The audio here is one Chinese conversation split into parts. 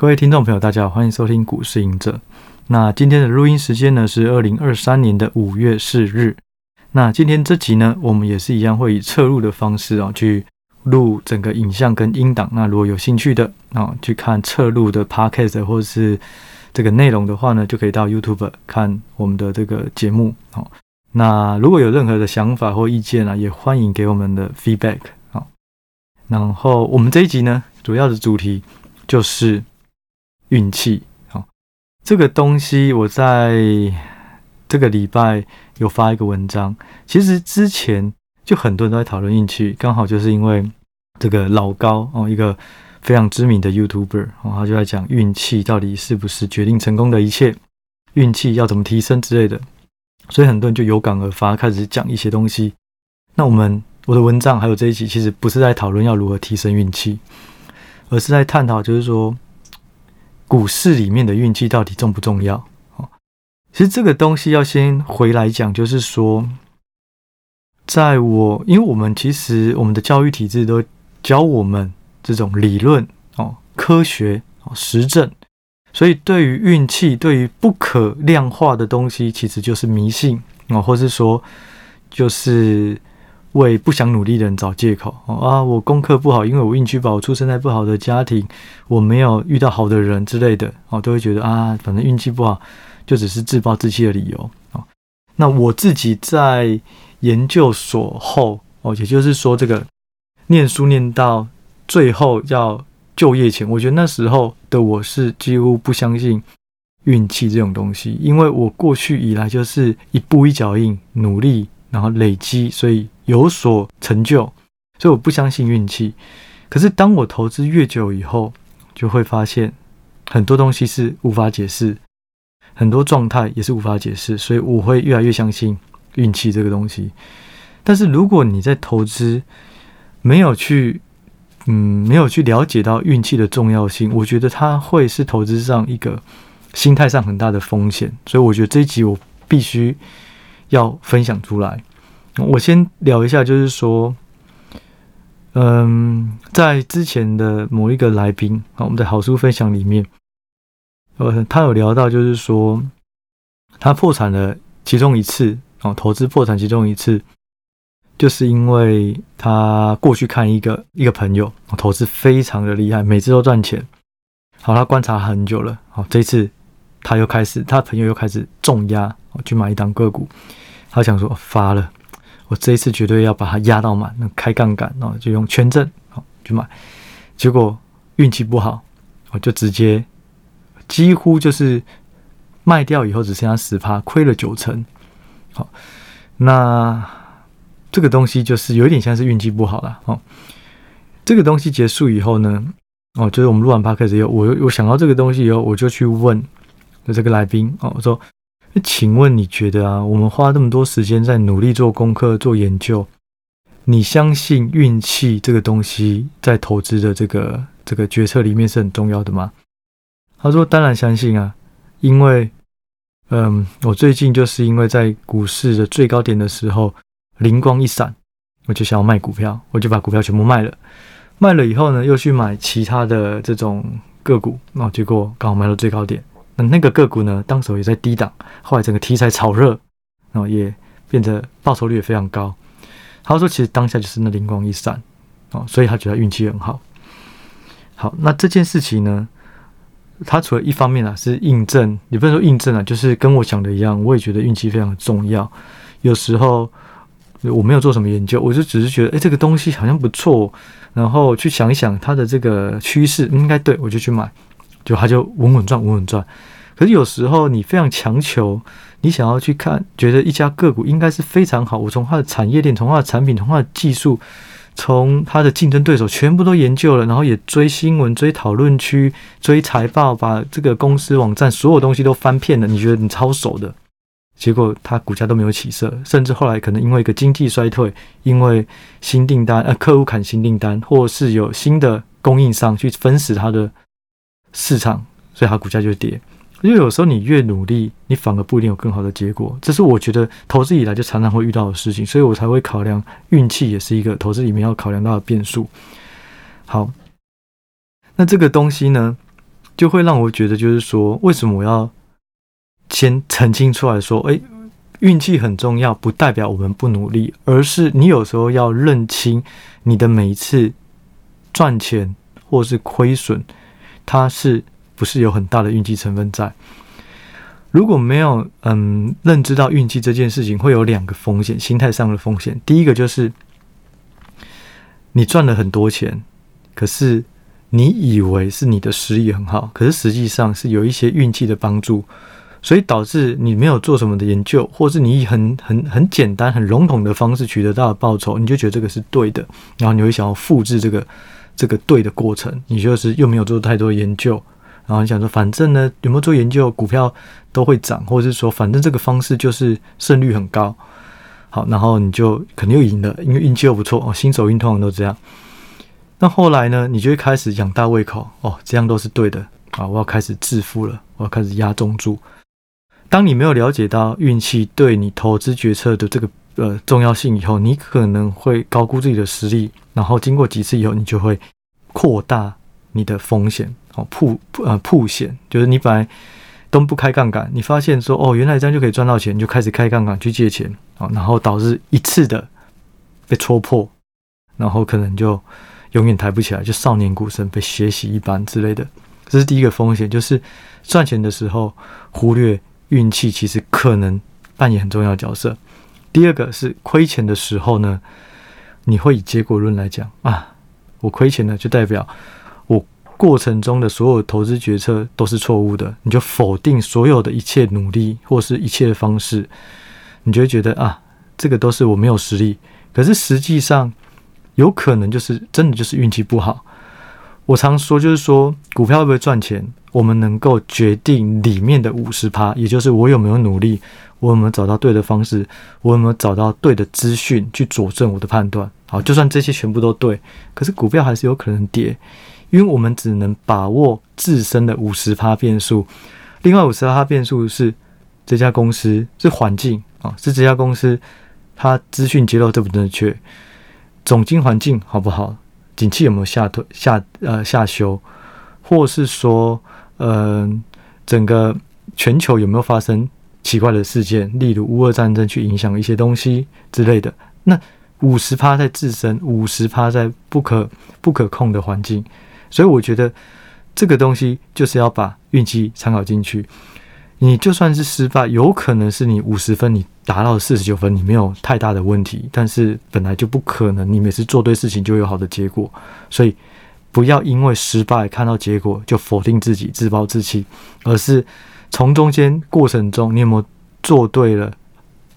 各位听众朋友，大家好，欢迎收听股市隐者。那今天的录音时间呢是二零二三年的五月四日。那今天这集呢，我们也是一样会以侧录的方式啊去录整个影像跟音档。那如果有兴趣的啊去看侧录的 podcast 或者是这个内容的话呢，就可以到 YouTube 看我们的这个节目。好，那如果有任何的想法或意见啊，也欢迎给我们的 feedback。好，然后我们这一集呢，主要的主题就是。运气，好，这个东西我在这个礼拜有发一个文章。其实之前就很多人都在讨论运气，刚好就是因为这个老高哦，一个非常知名的 YouTuber 哦，他就在讲运气到底是不是决定成功的一切，运气要怎么提升之类的，所以很多人就有感而发，开始讲一些东西。那我们我的文章还有这一集，其实不是在讨论要如何提升运气，而是在探讨，就是说。股市里面的运气到底重不重要？哦，其实这个东西要先回来讲，就是说，在我，因为我们其实我们的教育体制都教我们这种理论哦、科学哦、实证，所以对于运气，对于不可量化的东西，其实就是迷信哦，或是说就是。为不想努力的人找借口啊！我功课不好，因为我运气不好，我出生在不好的家庭，我没有遇到好的人之类的哦，都会觉得啊，反正运气不好，就只是自暴自弃的理由哦。那我自己在研究所后哦，也就是说，这个念书念到最后要就业前，我觉得那时候的我是几乎不相信运气这种东西，因为我过去以来就是一步一脚印努力，然后累积，所以。有所成就，所以我不相信运气。可是当我投资越久以后，就会发现很多东西是无法解释，很多状态也是无法解释，所以我会越来越相信运气这个东西。但是如果你在投资没有去，嗯，没有去了解到运气的重要性，我觉得它会是投资上一个心态上很大的风险。所以我觉得这一集我必须要分享出来。我先聊一下，就是说，嗯，在之前的某一个来宾啊，我们的好书分享里面，呃，他有聊到，就是说，他破产了其中一次啊，投资破产其中一次，就是因为他过去看一个一个朋友投资非常的厉害，每次都赚钱。好，他观察很久了，好，这次他又开始，他朋友又开始重压去买一档个股，他想说发了。我这一次绝对要把它压到满，那开杠杆，然后就用权证好去买，结果运气不好，我就直接几乎就是卖掉以后只剩下十趴，亏了九成。好，那这个东西就是有一点像是运气不好了。哦，这个东西结束以后呢，哦，就是我们录完 p o d c a s 以后，我我想到这个东西以后，我就去问就这个来宾哦，我说。请问你觉得啊，我们花这么多时间在努力做功课、做研究，你相信运气这个东西在投资的这个这个决策里面是很重要的吗？他说：当然相信啊，因为嗯，我最近就是因为在股市的最高点的时候灵光一闪，我就想要卖股票，我就把股票全部卖了。卖了以后呢，又去买其他的这种个股，那结果刚好卖到最高点。那那个个股呢，当时也在低档，后来整个题材炒热，然后也变得报酬率也非常高。他说，其实当下就是那灵光一闪，哦，所以他觉得运气很好。好，那这件事情呢，他除了一方面啊是印证，也不能说印证啊，就是跟我讲的一样，我也觉得运气非常重要。有时候我没有做什么研究，我就只是觉得，哎，这个东西好像不错，然后去想一想它的这个趋势应该对，我就去买。就他就稳稳赚，稳稳赚。可是有时候你非常强求，你想要去看，觉得一家个股应该是非常好。我从它的产业链，从它的产品，从它的技术，从它的竞争对手全部都研究了，然后也追新闻、追讨论区、追财报，把这个公司网站所有东西都翻遍了。你觉得你超熟的，结果它股价都没有起色，甚至后来可能因为一个经济衰退，因为新订单呃客户砍新订单，或是有新的供应商去分食它的。市场，所以它股价就跌。因为有时候你越努力，你反而不一定有更好的结果。这是我觉得投资以来就常常会遇到的事情，所以我才会考量运气也是一个投资里面要考量到的变数。好，那这个东西呢，就会让我觉得，就是说，为什么我要先澄清出来说，哎，运气很重要，不代表我们不努力，而是你有时候要认清你的每一次赚钱或是亏损，它是不是有很大的运气成分在？如果没有嗯认知到运气这件事情，会有两个风险，心态上的风险。第一个就是你赚了很多钱，可是你以为是你的实力很好，可是实际上是有一些运气的帮助，所以导致你没有做什么的研究，或是你以很很很简单、很笼统的方式取得到的报酬，你就觉得这个是对的，然后你会想要复制这个这个对的过程，你就是又没有做太多研究。然后你想说，反正呢，有没有做研究，股票都会涨，或者是说，反正这个方式就是胜率很高。好，然后你就肯定又赢了，因为运气又不错哦。新手运通常都这样。那后来呢，你就会开始养大胃口哦，这样都是对的啊！我要开始致富了，我要开始压重注。当你没有了解到运气对你投资决策的这个呃重要性以后，你可能会高估自己的实力，然后经过几次以后，你就会扩大你的风险。哦，铺呃铺险，就是你本来都不开杠杆，你发现说哦，原来这样就可以赚到钱，你就开始开杠杆去借钱啊，然后导致一次的被戳破，然后可能就永远抬不起来，就少年股神被血洗一般之类的。这是第一个风险，就是赚钱的时候忽略运气，其实可能扮演很重要的角色。第二个是亏钱的时候呢，你会以结果论来讲啊，我亏钱了就代表我。过程中的所有投资决策都是错误的，你就否定所有的一切努力或是一切的方式，你就会觉得啊，这个都是我没有实力。可是实际上，有可能就是真的就是运气不好。我常说就是说，股票会不会赚钱，我们能够决定里面的五十趴，也就是我有没有努力，我有没有找到对的方式，我有没有找到对的资讯去佐证我的判断。好，就算这些全部都对，可是股票还是有可能跌。因为我们只能把握自身的五十趴变数，另外五十趴变数是这家公司是环境啊，是这家公司它资讯揭露正不正确，总经环境好不好，景气有没有下退下呃下修，或是说嗯、呃、整个全球有没有发生奇怪的事件，例如乌俄战争去影响一些东西之类的。那五十趴在自身，五十趴在不可不可控的环境。所以我觉得这个东西就是要把运气参考进去。你就算是失败，有可能是你五十分，你达到四十九分，你没有太大的问题。但是本来就不可能，你每次做对事情就有好的结果。所以不要因为失败看到结果就否定自己、自暴自弃，而是从中间过程中你有没有做对了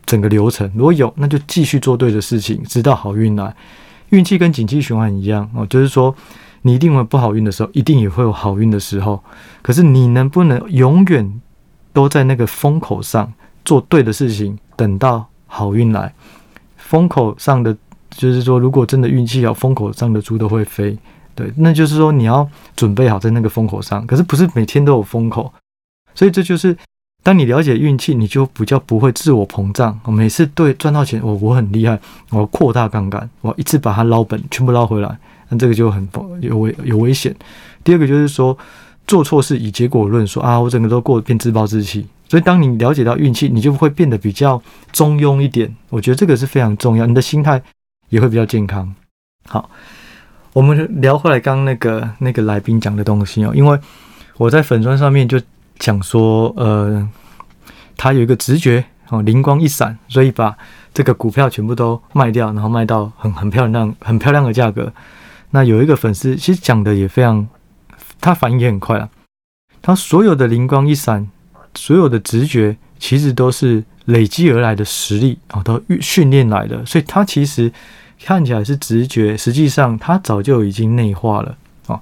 整个流程？如果有，那就继续做对的事情，直到好运来。运气跟景气循环一样哦，就是说。你一定会不好运的时候，一定也会有好运的时候。可是你能不能永远都在那个风口上做对的事情，等到好运来？风口上的就是说，如果真的运气好，风口上的猪都会飞。对，那就是说你要准备好在那个风口上。可是不是每天都有风口，所以这就是当你了解运气，你就比较不会自我膨胀。我每次对赚到钱，我我很厉害，我扩大杠杆，我一次把它捞本全部捞回来。那这个就很有危有危险。第二个就是说，做错事以结果论说啊，我整个都过变自暴自弃。所以当你了解到运气，你就会变得比较中庸一点。我觉得这个是非常重要，你的心态也会比较健康。好，我们聊回来刚刚那个那个来宾讲的东西哦，因为我在粉砖上面就讲说，呃，他有一个直觉哦，灵光一闪，所以把这个股票全部都卖掉，然后卖到很很漂亮、很漂亮的价格。那有一个粉丝，其实讲的也非常，他反应也很快啊。他所有的灵光一闪，所有的直觉，其实都是累积而来的实力啊，都训练来的。所以他其实看起来是直觉，实际上他早就已经内化了啊。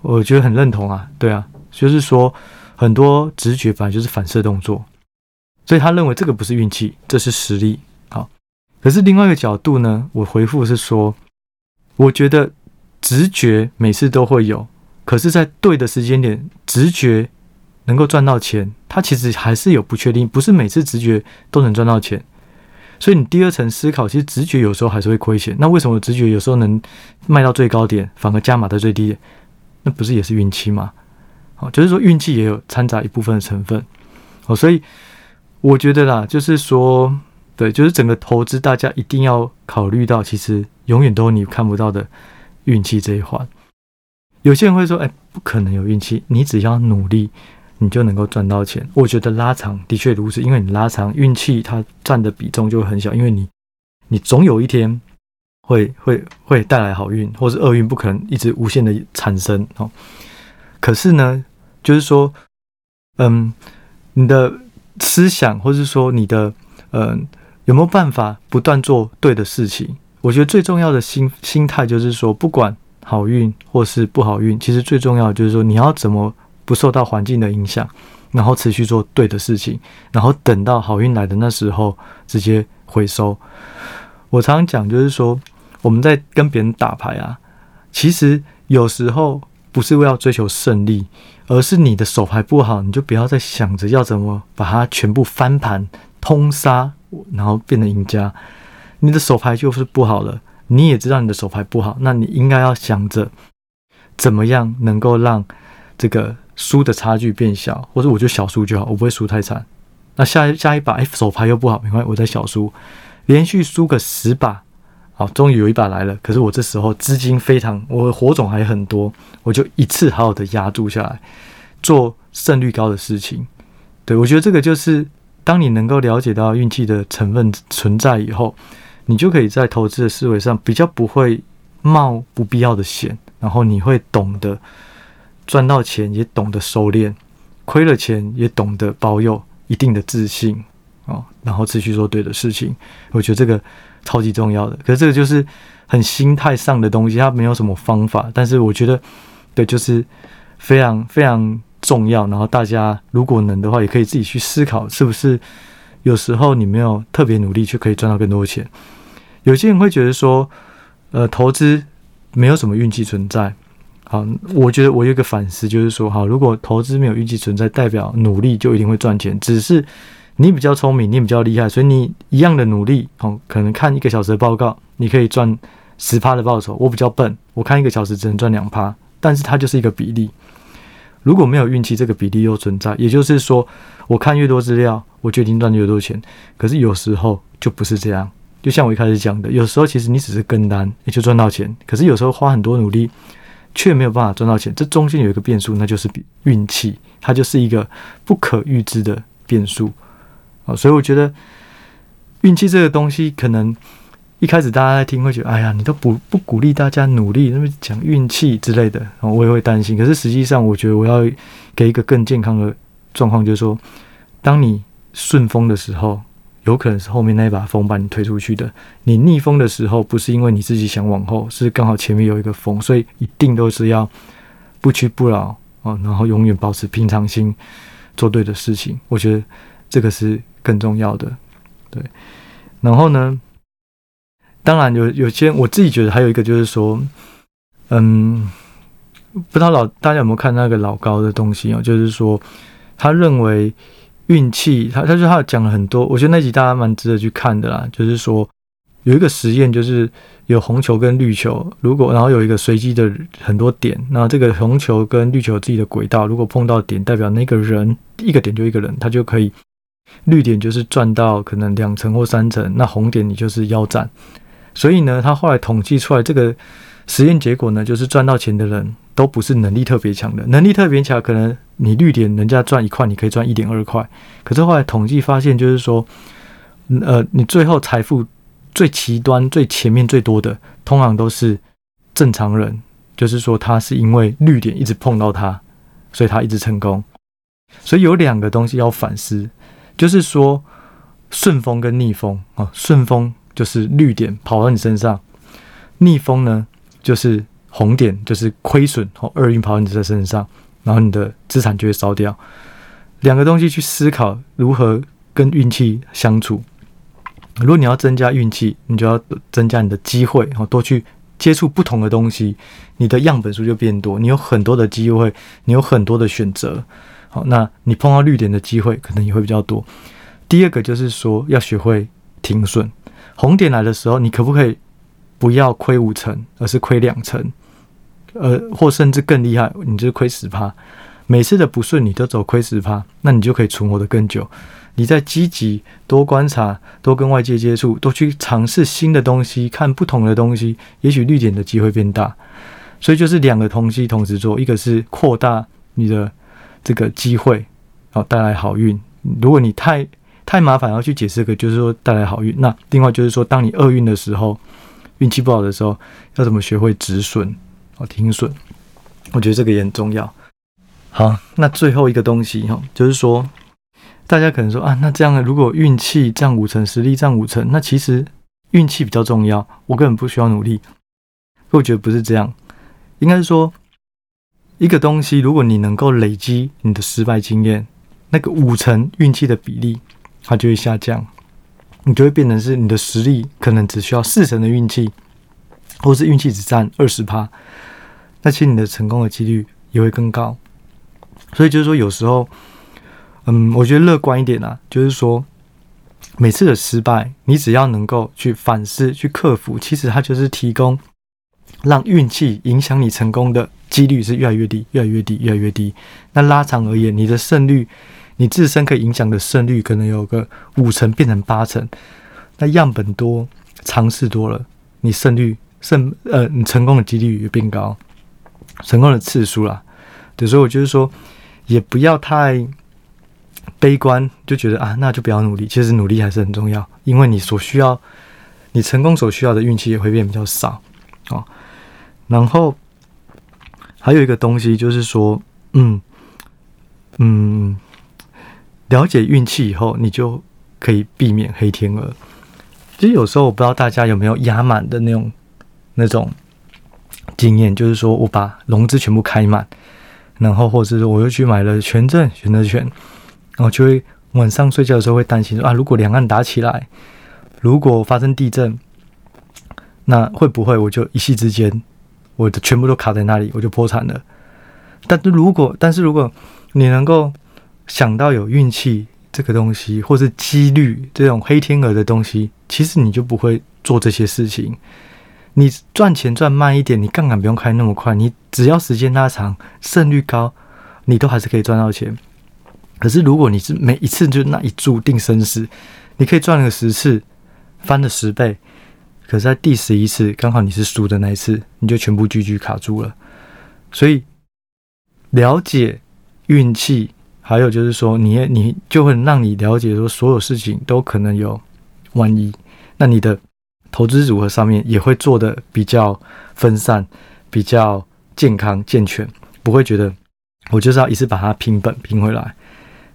我觉得很认同啊，对啊，就是说很多直觉本来就是反射动作，所以他认为这个不是运气，这是实力。好，可是另外一个角度呢，我回复是说，我觉得。直觉每次都会有，可是，在对的时间点，直觉能够赚到钱，它其实还是有不确定，不是每次直觉都能赚到钱。所以你第二层思考，其实直觉有时候还是会亏钱。那为什么直觉有时候能卖到最高点，反而加码在最低点？那不是也是运气吗？哦，就是说运气也有掺杂一部分的成分哦，所以我觉得啦，就是说，对，就是整个投资，大家一定要考虑到，其实永远都有你看不到的运气这一环。有些人会说，哎，不可能有运气，你只要努力，你就能够赚到钱。我觉得拉长的确如此，因为你拉长运气，它占的比重就很小，因为你，你总有一天会会会带来好运，或是厄运，不可能一直无限的产生哦。可是呢，就是说，嗯，你的思想，或是说你的，嗯，有没有办法不断做对的事情？我觉得最重要的心心态就是说，不管好运或是不好运，其实最重要的就是说，你要怎么不受到环境的影响，然后持续做对的事情，然后等到好运来的那时候直接回收。我常讲，就是说我们在跟别人打牌啊，其实有时候。不是为了追求胜利，而是你的手牌不好，你就不要再想着要怎么把它全部翻盘、通杀，然后变成赢家。你的手牌就是不好了，你也知道你的手牌不好，那你应该要想着怎么样能够让这个输的差距变小，或者我就小输就好，我不会输太惨。那下下一把，哎，手牌又不好，没关系，我再小输，连续输个十把。好，终于有一把来了。可是我这时候资金非常，我的火种还很多，我就一次好好的压住下来，做胜率高的事情。对，我觉得这个就是，当你能够了解到运气的成分存在以后，你就可以在投资的思维上比较不会冒不必要的险，然后你会懂得赚到钱，也懂得收敛，亏了钱也懂得保有一定的自信哦，然后持续做对的事情。我觉得这个。超级重要的，可是这个就是很心态上的东西，它没有什么方法。但是我觉得，对，就是非常非常重要。然后大家如果能的话，也可以自己去思考，是不是有时候你没有特别努力，却可以赚到更多钱。有些人会觉得说，呃，投资没有什么运气存在。好，我觉得我有一个反思，就是说，好，如果投资没有运气存在，代表努力就一定会赚钱，只是。你比较聪明，你比较厉害，所以你一样的努力，哦，可能看一个小时的报告，你可以赚十趴的报酬。我比较笨，我看一个小时只能赚两趴，但是它就是一个比例。如果没有运气，这个比例又存在，也就是说，我看越多资料，我就一定赚越多钱。可是有时候就不是这样，就像我一开始讲的，有时候其实你只是跟单，也就赚到钱。可是有时候花很多努力，却没有办法赚到钱，这中间有一个变数，那就是运气，它就是一个不可预知的变数。啊，所以我觉得运气这个东西，可能一开始大家在听会觉得，哎呀，你都不不鼓励大家努力，那么讲运气之类的，我也会担心。可是实际上，我觉得我要给一个更健康的状况，就是说，当你顺风的时候，有可能是后面那一把风把你推出去的；你逆风的时候，不是因为你自己想往后，是刚好前面有一个风，所以一定都是要不屈不挠啊，然后永远保持平常心，做对的事情。我觉得这个是。更重要的，对，然后呢，当然有有些我自己觉得还有一个就是说，嗯，不知道老大家有没有看那个老高的东西哦，就是说他认为运气，他他说他讲了很多，我觉得那集大家蛮值得去看的啦。就是说有一个实验，就是有红球跟绿球，如果然后有一个随机的很多点，那这个红球跟绿球自己的轨道，如果碰到点，代表那个人一个点就一个人，他就可以。绿点就是赚到可能两成或三成，那红点你就是腰斩。所以呢，他后来统计出来这个实验结果呢，就是赚到钱的人都不是能力特别强的，能力特别强，可能你绿点人家赚一块，你可以赚一点二块。可是后来统计发现，就是说，呃，你最后财富最极端、最前面最多的，通常都是正常人，就是说他是因为绿点一直碰到他，所以他一直成功。所以有两个东西要反思。就是说，顺风跟逆风啊，顺风就是绿点跑到你身上，逆风呢就是红点，就是亏损哦，厄运跑到你的身上，然后你的资产就会烧掉。两个东西去思考如何跟运气相处。如果你要增加运气，你就要增加你的机会，然后多去接触不同的东西，你的样本数就变多，你有很多的机会，你有很多的选择。好，那你碰到绿点的机会可能也会比较多。第二个就是说，要学会停损。红点来的时候，你可不可以不要亏五成，而是亏两成？呃，或甚至更厉害，你就是亏十趴。每次的不顺你都走亏十趴，那你就可以存活得更久。你在积极多观察、多跟外界接触、多去尝试新的东西、看不同的东西，也许绿点的机会变大。所以就是两个东西同时做，一个是扩大你的这个机会，好带来好运。如果你太太麻烦要去解释个，就是说带来好运。那另外就是说，当你厄运的时候，运气不好的时候，要怎么学会止损、哦停损？我觉得这个也很重要。好，那最后一个东西哈，就是说。大家可能说啊，那这样如果运气占五成，实力占五成，那其实运气比较重要，我根本不需要努力。我觉得不是这样，应该是说一个东西，如果你能够累积你的失败经验，那个五成运气的比例，它就会下降，你就会变成是你的实力可能只需要四成的运气，或是运气只占二十趴，那其实你的成功的几率也会更高。所以就是说，有时候。嗯，我觉得乐观一点啊，就是说，每次的失败，你只要能够去反思、去克服，其实它就是提供让运气影响你成功的几率是越来越低、越来越低、越来越低。那拉长而言，你的胜率，你自身可以影响的胜率可能有个五成变成八成。那样本多、尝试多了，你胜率胜呃，你成功的几率也变高，成功的次数啦。对，所以我就是说，也不要太。悲观就觉得啊，那就不要努力。其实努力还是很重要，因为你所需要，你成功所需要的运气也会变比较少哦。然后还有一个东西就是说，嗯嗯，了解运气以后，你就可以避免黑天鹅。其实有时候我不知道大家有没有压满的那种那种经验，就是说我把融资全部开满，然后或者是我又去买了权证、选择权。然后就会晚上睡觉的时候会担心说啊，如果两岸打起来，如果发生地震，那会不会我就一夕之间，我的全部都卡在那里，我就破产了？但是如果，但是如果你能够想到有运气这个东西，或是几率这种黑天鹅的东西，其实你就不会做这些事情。你赚钱赚慢一点，你杠杆不用开那么快，你只要时间拉长，胜率高，你都还是可以赚到钱。可是，如果你是每一次就那一注定生死，你可以赚个十次，翻了十倍。可是，在第十一次，刚好你是输的那一次，你就全部 GG 卡住了。所以，了解运气，还有就是说你，你你就会让你了解说，所有事情都可能有万一。那你的投资组合上面也会做的比较分散，比较健康健全，不会觉得我就是要一次把它拼本拼回来。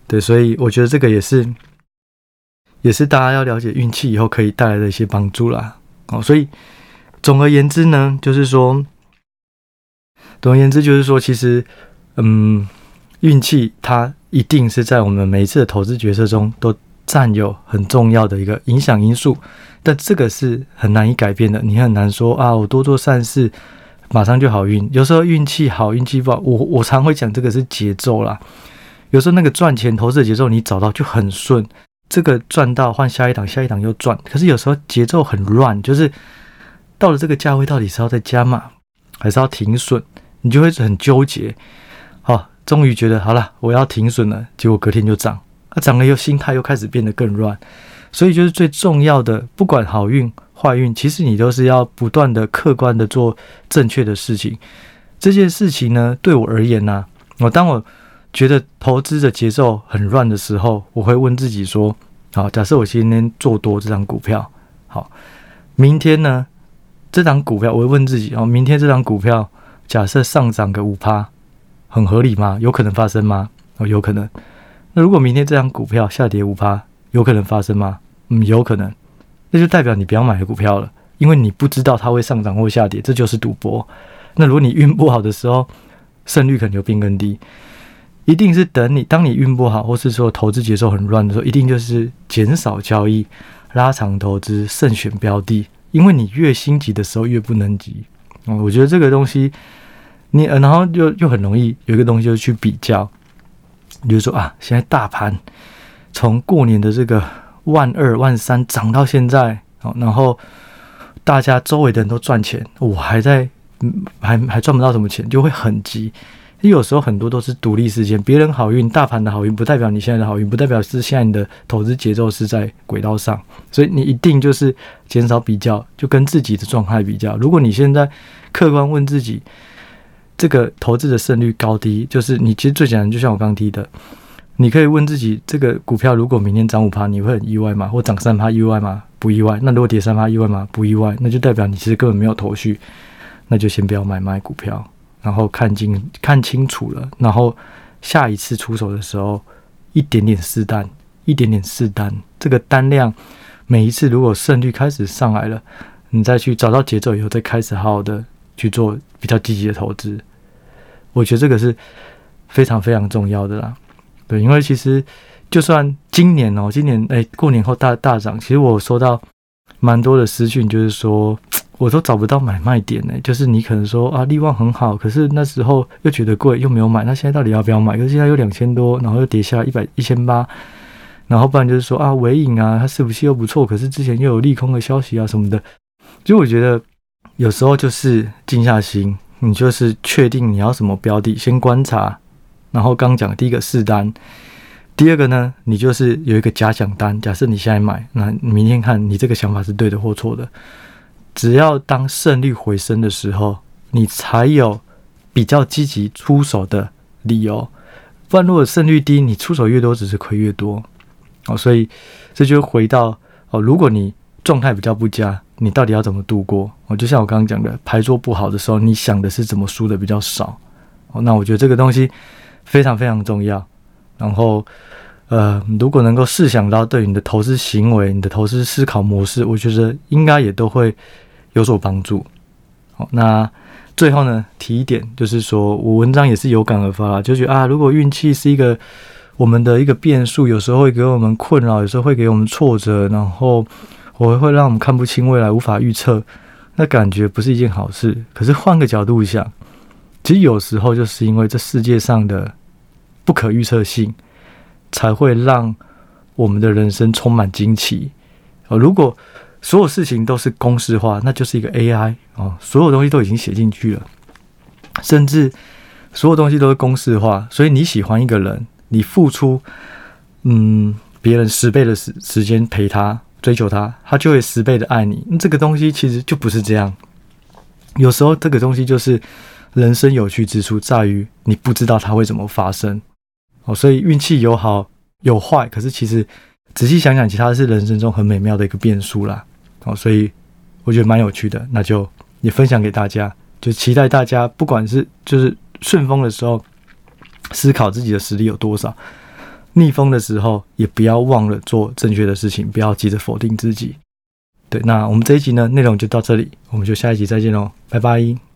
对，所以我觉得这个也是，也是大家要了解运气以后可以带来的一些帮助啦。哦，所以总而言之呢，就是说，总而言之就是说，其实，嗯，运气它一定是在我们每一次的投资决策中都占有很重要的一个影响因素，但这个是很难以改变的。你很难说啊，我多做善事，马上就好运。有时候运气好，运气不好，我我常会讲这个是节奏啦。有时候那个赚钱投资的节奏你找到就很顺，这个赚到换下一档，下一档又赚。可是有时候节奏很乱，就是到了这个价位，到底是要再加码，还是要停损？你就会很纠结。好，终于觉得好了，我要停损了，结果隔天就涨，它涨了又心态又开始变得更乱。所以就是最重要的，不管好运坏运，其实你都是要不断的客观的做正确的事情。这件事情呢，对我而言呢、我当我。觉得投资的节奏很乱的时候，我会问自己说：好，假设我今天做多这张股票，好，明天呢，这张股票我会问自己：哦，明天这张股票假设上涨个五趴，很合理吗？有可能发生吗？哦，有可能。那如果明天这张股票下跌五趴，有可能发生吗？嗯，有可能。那就代表你不要买股票了，因为你不知道它会上涨或下跌，这就是赌博。那如果你运不好的时候，胜率可能就变更低。一定是等你，当你运不好，或是说投资节奏很乱的时候，一定就是减少交易，拉长投资，慎选标的。因为你越心急的时候越不能急。嗯，我觉得这个东西，你然后又又很容易有一个东西就去比较，比如说啊，现在大盘从过年的这个万二万三涨到现在，然后大家周围的人都赚钱，我还在，还还赚不到什么钱，就会很急。因为有时候很多都是独立事件，别人好运，大盘的好运不代表你现在的好运，不代表是现在你的投资节奏是在轨道上，所以你一定就是减少比较，就跟自己的状态比较。如果你现在客观问自己，这个投资的胜率高低，就是你其实最简单，就像我刚提的，你可以问自己，这个股票如果明天涨五趴，你会很意外吗？或涨三趴意外吗？不意外。那如果跌三趴意外吗？不意外。那就代表你其实根本没有头绪，那就先不要买卖股票。然后看清看清楚了，然后下一次出手的时候，一点点试单，一点点试单，这个单量每一次如果胜率开始上来了，你再去找到节奏以后，再开始好好的去做比较积极的投资。我觉得这个是非常非常重要的啦。对，因为其实就算今年哦，今年哎过年后大大涨，其实我收到蛮多的私讯，就是说。我都找不到买卖点呢，就是你可能说啊，力旺很好，可是那时候又觉得贵，又没有买，那现在到底要不要买？可是现在有两千多，然后又跌下一百一千八，然后不然就是说啊，尾影啊，它是不是又不错，可是之前又有利空的消息啊什么的，所以我觉得有时候就是静下心，你就是确定你要什么标的，先观察，然后刚讲第一个试单，第二个呢，你就是有一个假想单，假设你现在买，那明天看你这个想法是对的或错的。只要当胜率回升的时候，你才有比较积极出手的理由。不然，如果胜率低，你出手越多，只是亏越多。哦，所以这就回到哦，如果你状态比较不佳，你到底要怎么度过？哦，就像我刚刚讲的，牌桌不好的时候，你想的是怎么输的比较少。哦，那我觉得这个东西非常非常重要。然后，呃，如果能够试想到对你的投资行为、你的投资思考模式，我觉得应该也都会。有所帮助。好，那最后呢，提一点，就是说我文章也是有感而发啦，就觉得啊，如果运气是一个我们的一个变数，有时候会给我们困扰，有时候会给我们挫折，然后我会让我们看不清未来，无法预测，那感觉不是一件好事。可是换个角度想，其实有时候就是因为这世界上的不可预测性，才会让我们的人生充满惊奇。哦，如果所有事情都是公式化，那就是一个 AI 哦，所有东西都已经写进去了，甚至所有东西都是公式化。所以你喜欢一个人，你付出嗯别人十倍的时时间陪他追求他，他就会十倍的爱你。这个东西其实就不是这样。有时候这个东西就是人生有趣之处，在于你不知道它会怎么发生哦。所以运气有好有坏，可是其实。仔细想想，其他是人生中很美妙的一个变数啦，哦，所以我觉得蛮有趣的，那就也分享给大家，就期待大家不管是就是顺风的时候，思考自己的实力有多少；逆风的时候，也不要忘了做正确的事情，不要急着否定自己。对，那我们这一集呢，内容就到这里，我们就下一集再见喽，拜拜。